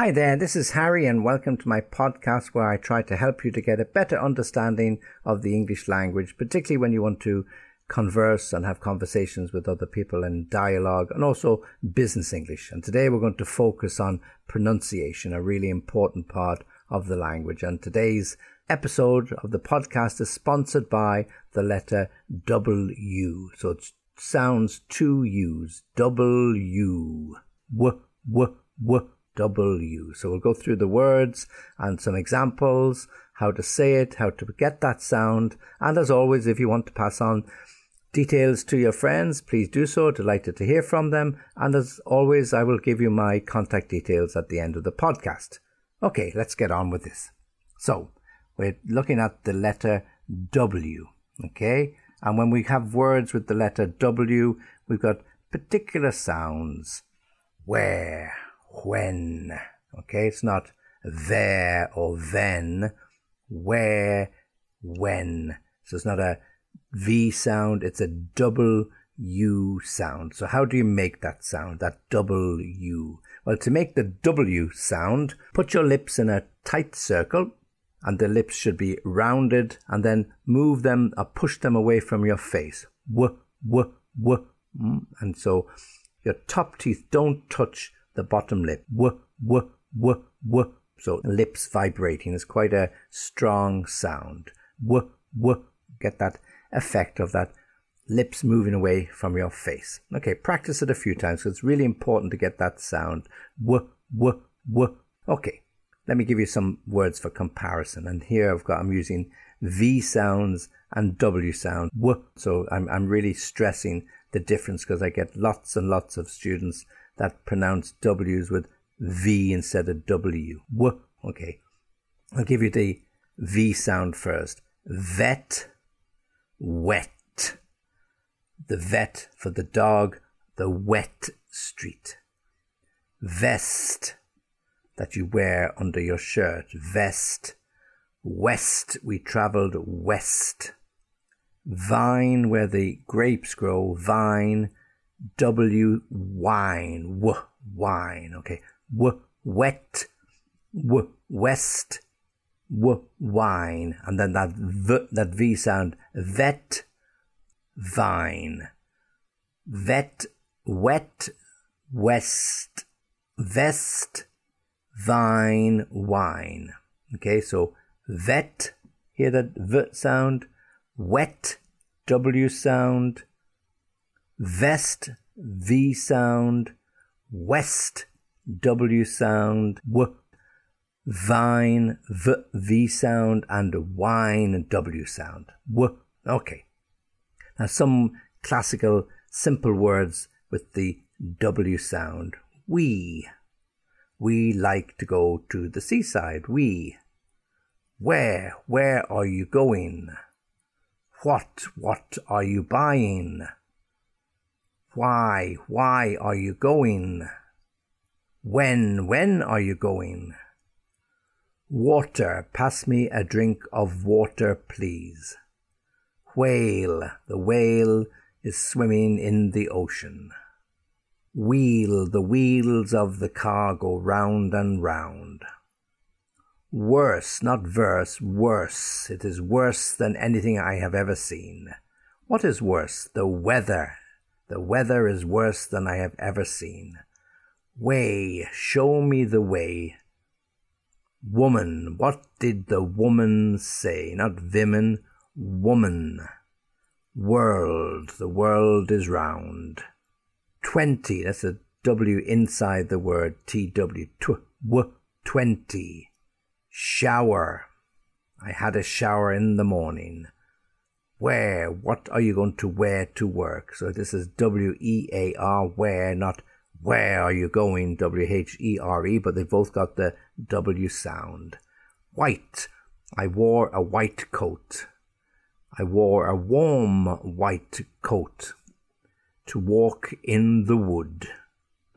Hi there, this is Harry, and welcome to my podcast where I try to help you to get a better understanding of the English language, particularly when you want to converse and have conversations with other people and dialogue and also business English. And today we're going to focus on pronunciation, a really important part of the language. And today's episode of the podcast is sponsored by the letter W. So it sounds two U's. W. W, w, w, W. So we'll go through the words and some examples, how to say it, how to get that sound. And as always, if you want to pass on details to your friends, please do so. Delighted to hear from them. And as always, I will give you my contact details at the end of the podcast. Okay, let's get on with this. So, we're looking at the letter W. Okay? And when we have words with the letter W, we've got particular sounds. Where, when. Okay? It's not there or then. Where, when. So it's not a V sound, it's a double U sound. So how do you make that sound, that double U? Well, to make the W sound, put your lips in a tight circle and the lips should be rounded and then move them or push them away from your face. W, w, w. Mm. And so your top teeth don't touch the bottom lip. W, w, w, w. So lips vibrating is quite a strong sound. W, w. Get that effect of that lips moving away from your face. Okay, practice it a few times because it's really important to get that sound. W, w, w. Okay, let me give you some words for comparison. And here I've got, I'm using V sounds and W sound. W. So I'm, I'm really stressing the difference because I get lots and lots of students that pronounce W's with V instead of W. W. Okay. I'll give you the V sound first. Vet, wet. The vet for the dog, the wet street. Vest that you wear under your shirt. Vest. West, we travelled west. Vine, where the grapes grow. Vine. W, wine. W, wine. Okay. W, wet. W, west w wine, and then that v, that v sound, vet, vine, vet, wet, west, vest, vine, wine. Okay, so vet, hear that v sound, wet, w sound, vest, v sound, west, w sound, w vine, v, v sound, and wine, w sound. W. Okay. Now some classical simple words with the w sound. We. We like to go to the seaside. We. Where, where are you going? What, what are you buying? Why, why are you going? When, when are you going? Water, pass me a drink of water, please. Whale, the whale is swimming in the ocean. Wheel, the wheels of the car go round and round. Worse, not verse, worse. It is worse than anything I have ever seen. What is worse? The weather. The weather is worse than I have ever seen. Way, show me the way. Woman. What did the woman say? Not women, woman. World. The world is round. Twenty. That's a W inside the word TW. Tw. W. Twenty. Shower. I had a shower in the morning. Wear? What are you going to wear to work? So this is W E A R, wear, not where are you going? W H E R E, but they both got the W sound. White. I wore a white coat. I wore a warm white coat to walk in the wood.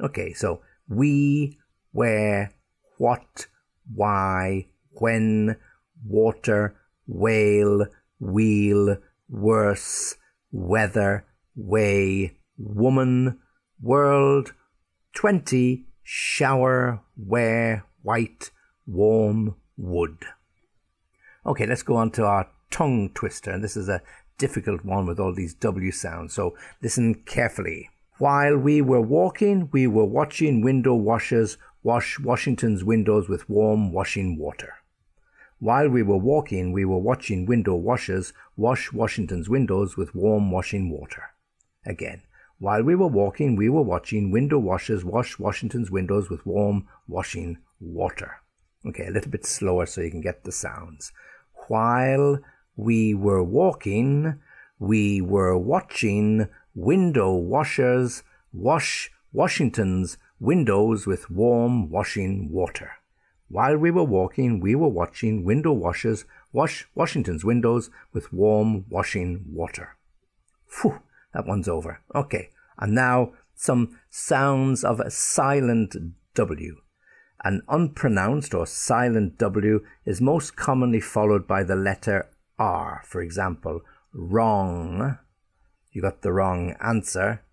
Okay, so we, where, what, why, when, water, whale, wheel, worse, weather, way, woman, world, 20 shower, wear, white, warm, wood. Okay, let's go on to our tongue twister. And this is a difficult one with all these W sounds. So listen carefully. While we were walking, we were watching window washers wash Washington's windows with warm washing water. While we were walking, we were watching window washers wash Washington's windows with warm washing water. Again, while we were walking, we were watching window washers wash Washington's windows with warm washing water. Okay, a little bit slower so you can get the sounds. While we were walking, we were watching window washers wash Washington's windows with warm washing water. While we were walking, we were watching window washers wash Washington's windows with warm washing water. Phew, that one's over. Okay, and now some sounds of a silent W. An unpronounced or silent W is most commonly followed by the letter R. For example, wrong. You got the wrong answer.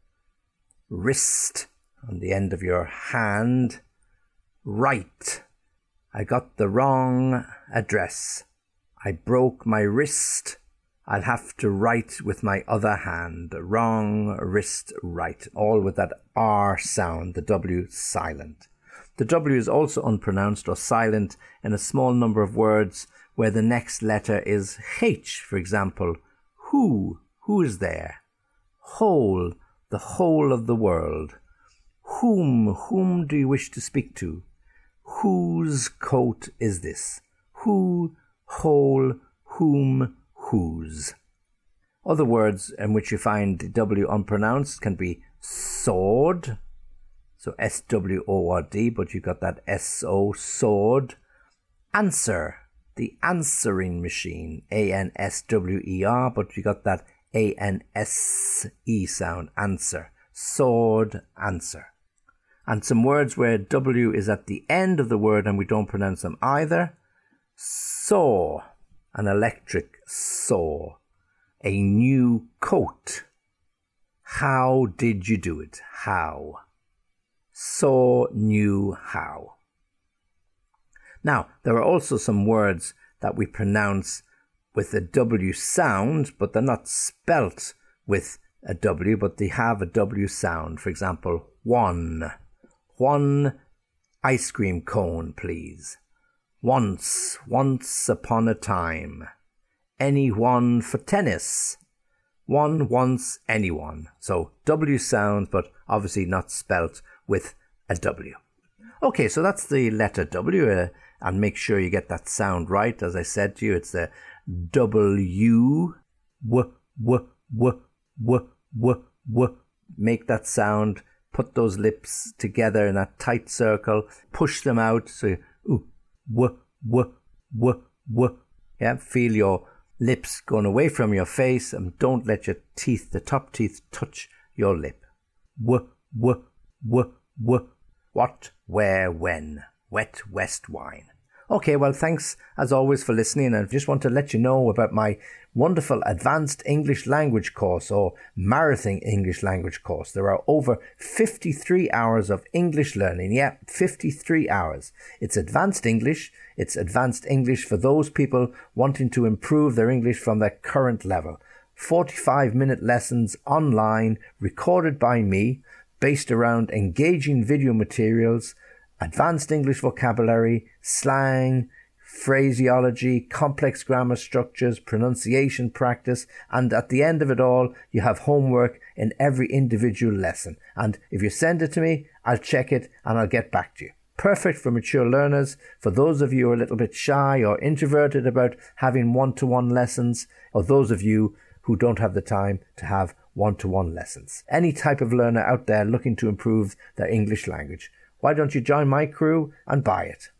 Wrist on the end of your hand. Right. I got the wrong address. I broke my wrist. I'll have to write with my other hand. Wrong, wrist, right. All with that R sound, the W silent. The W is also unpronounced or silent in a small number of words where the next letter is H, for example, who, who is there? Whole, the whole of the world. Whom, whom do you wish to speak to? Whose coat is this? Who, whole, whom, whose. Other words in which you find W unpronounced can be sword, so S W O R D, but you've got that S O sword. Answer, the answering machine, A N S W E R, but you got that A N S E sound, answer. Sword, answer. And some words where W is at the end of the word and we don't pronounce them either. Saw, an electric saw. A new coat. How did you do it? How? saw, new how. Now, there are also some words that we pronounce with a W sound, but they're not spelt with a W, but they have a W sound. For example, one. One ice cream cone, please. Once, once upon a time. Anyone for tennis. One, once, anyone. So W sounds, but obviously not spelt with a W. Okay, so that's the letter W, uh, and make sure you get that sound right. As I said to you, it's the w, w, w, w, w, w. Make that sound. Put those lips together in that tight circle. Push them out. So, ooh, w, w, w, w. Yeah, feel your lips going away from your face, and don't let your teeth, the top teeth, touch your lip. W, w, w, w, what, where, when. Wet West wine. Okay, well, thanks as always for listening. And I just want to let you know about my wonderful advanced English language course or marathon English language course. There are over 53 hours of English learning. Yeah, 53 hours. It's advanced English. It's advanced English for those people wanting to improve their English from their current level. 45 minute lessons online recorded by me based around engaging video materials, advanced English vocabulary, slang, phraseology, complex grammar structures, pronunciation practice, and at the end of it all, you have homework in every individual lesson. And if you send it to me, I'll check it and I'll get back to you. Perfect for mature learners, for those of you who are a little bit shy or introverted about having one to one lessons, or those of you who don't have the time to have one to one lessons. Any type of learner out there looking to improve their English language. Why don't you join my crew and buy it?